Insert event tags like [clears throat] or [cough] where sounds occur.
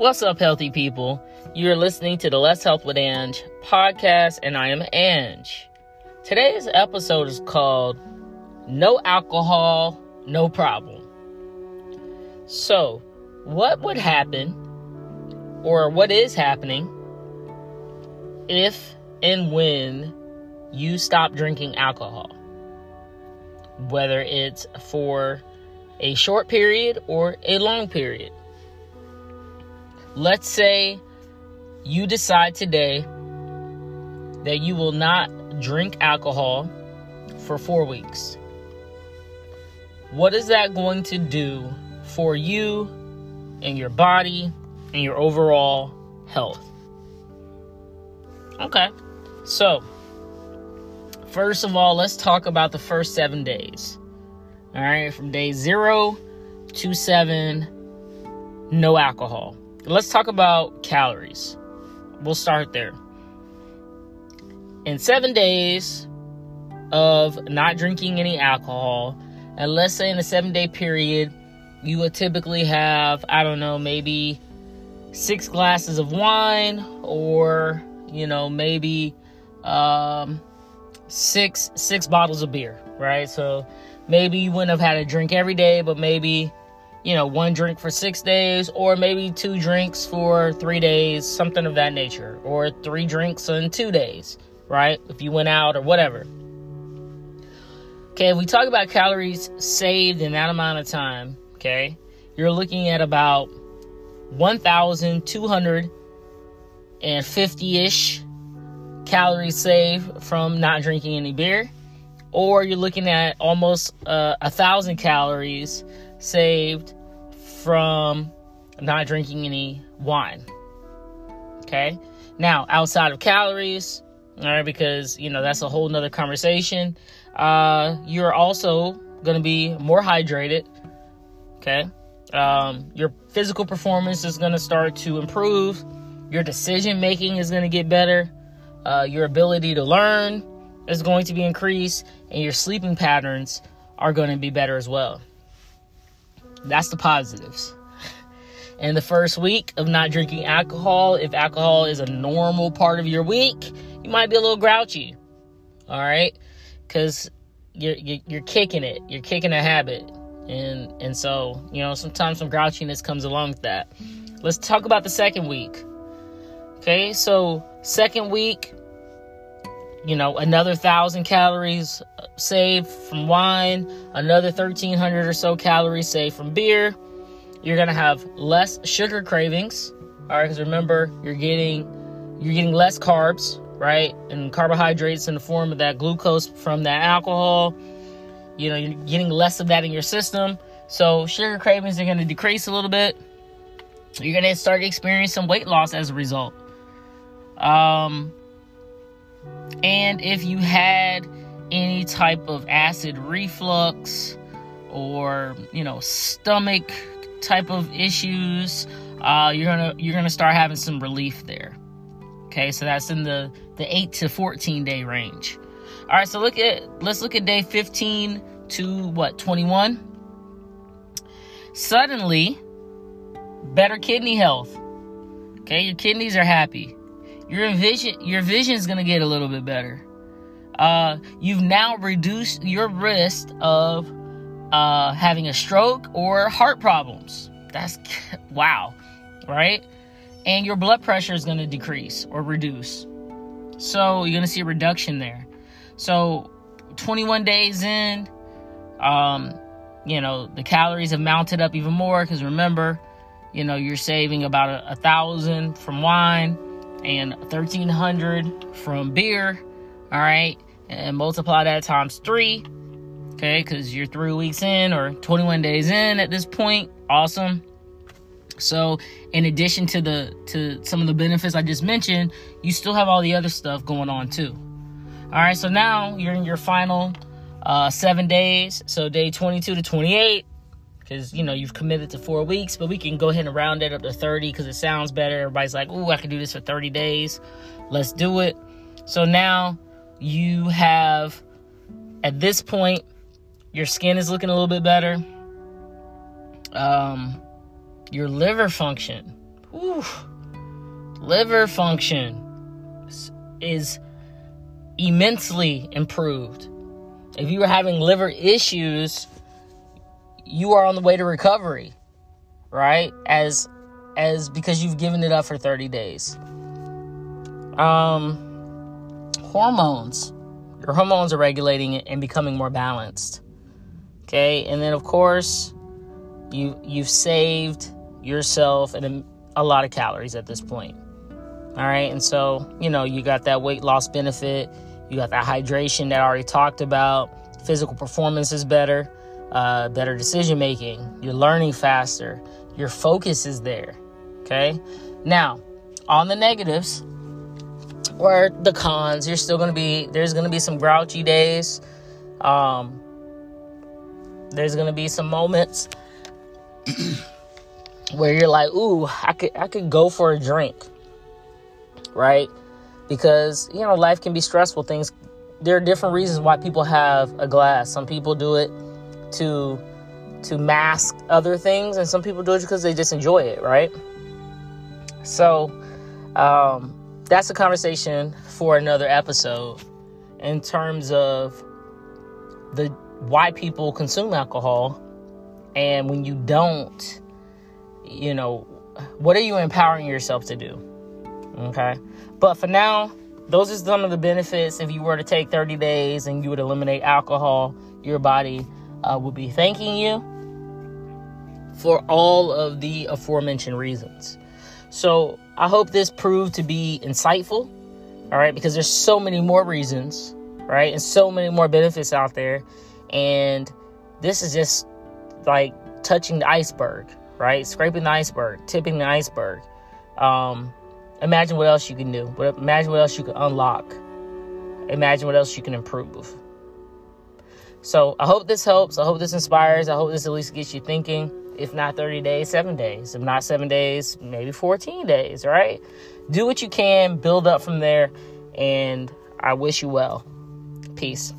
What's up, healthy people? You're listening to the Let's Health with Ange podcast, and I am Ange. Today's episode is called No Alcohol, No Problem. So, what would happen, or what is happening, if and when you stop drinking alcohol? Whether it's for a short period or a long period. Let's say you decide today that you will not drink alcohol for four weeks. What is that going to do for you and your body and your overall health? Okay, so first of all, let's talk about the first seven days. All right, from day zero to seven, no alcohol let's talk about calories. We'll start there. In seven days of not drinking any alcohol, and let's say in a seven day period, you would typically have, I don't know, maybe six glasses of wine or, you know, maybe um, six six bottles of beer, right? So maybe you wouldn't have had a drink every day, but maybe you know, one drink for six days, or maybe two drinks for three days, something of that nature, or three drinks in two days, right? If you went out or whatever. Okay, if we talk about calories saved in that amount of time, okay, you're looking at about 1,250 ish calories saved from not drinking any beer, or you're looking at almost uh, a thousand calories saved from not drinking any wine. Okay. Now, outside of calories, all right, because you know that's a whole nother conversation. Uh, you're also going to be more hydrated. Okay. Um, your physical performance is going to start to improve. Your decision making is going to get better. Uh, your ability to learn is going to be increased, and your sleeping patterns are going to be better as well. That's the positives. In the first week of not drinking alcohol, if alcohol is a normal part of your week, you might be a little grouchy. All right? Cuz you're, you're you're kicking it. You're kicking a habit. And and so, you know, sometimes some grouchiness comes along with that. Let's talk about the second week. Okay? So, second week, you know, another thousand calories saved from wine, another 1300 or so calories saved from beer. You're gonna have less sugar cravings, all right? Because remember, you're getting you're getting less carbs, right, and carbohydrates in the form of that glucose from that alcohol. You know, you're getting less of that in your system, so sugar cravings are gonna decrease a little bit. You're gonna start experiencing weight loss as a result. Um, and if you had any type of acid reflux or, you know, stomach type of issues, uh, you're gonna you're gonna start having some relief there. Okay, so that's in the the eight to 14 day range. All right, so look at let's look at day 15 to what 21. Suddenly, better kidney health. Okay, your kidneys are happy your vision your vision is going to get a little bit better. Uh, you've now reduced your risk of uh, having a stroke or heart problems. That's [laughs] wow right? And your blood pressure is going to decrease or reduce. So you're going to see a reduction there. So 21 days in um, you know the calories have mounted up even more because remember you know you're saving about a, a thousand from wine and 1300 from beer. All right. And multiply that times three. Okay. Because you're three weeks in or 21 days in at this point. Awesome. So, in addition to the to some of the benefits I just mentioned, you still have all the other stuff going on too. All right, so now you're in your final uh, seven days. So day 22 to 28 because you know you've committed to four weeks but we can go ahead and round it up to 30 because it sounds better. Everybody's like oh i can do this for 30 days. Let's do it. So now you have at this point your skin is looking a little bit better. Um your liver function oof, liver function is immensely improved. If you were having liver issues, you are on the way to recovery, right? As as because you've given it up for 30 days. Um hormones. Your hormones are regulating and becoming more balanced. Okay? And then of course, you you've saved yourself and a, a lot of calories at this point. All right? And so, you know, you got that weight loss benefit, you got that hydration that I already talked about. Physical performance is better, uh, better decision making. You're learning faster. Your focus is there. Okay. Now, on the negatives or the cons, you're still going to be, there's going to be some grouchy days. Um, there's going to be some moments [clears throat] where you're like, ooh, I could, I could go for a drink. Right because you know life can be stressful things there are different reasons why people have a glass some people do it to to mask other things and some people do it because they just enjoy it right? So um, that's a conversation for another episode in terms of the why people consume alcohol and when you don't you know what are you empowering yourself to do? Okay? But for now, those are some of the benefits. If you were to take 30 days and you would eliminate alcohol, your body uh, will be thanking you for all of the aforementioned reasons. So I hope this proved to be insightful. All right, because there's so many more reasons, right, and so many more benefits out there, and this is just like touching the iceberg, right? Scraping the iceberg, tipping the iceberg. Um, Imagine what else you can do. Imagine what else you can unlock. Imagine what else you can improve. So I hope this helps. I hope this inspires. I hope this at least gets you thinking. If not 30 days, seven days. If not seven days, maybe 14 days, right? Do what you can, build up from there, and I wish you well. Peace.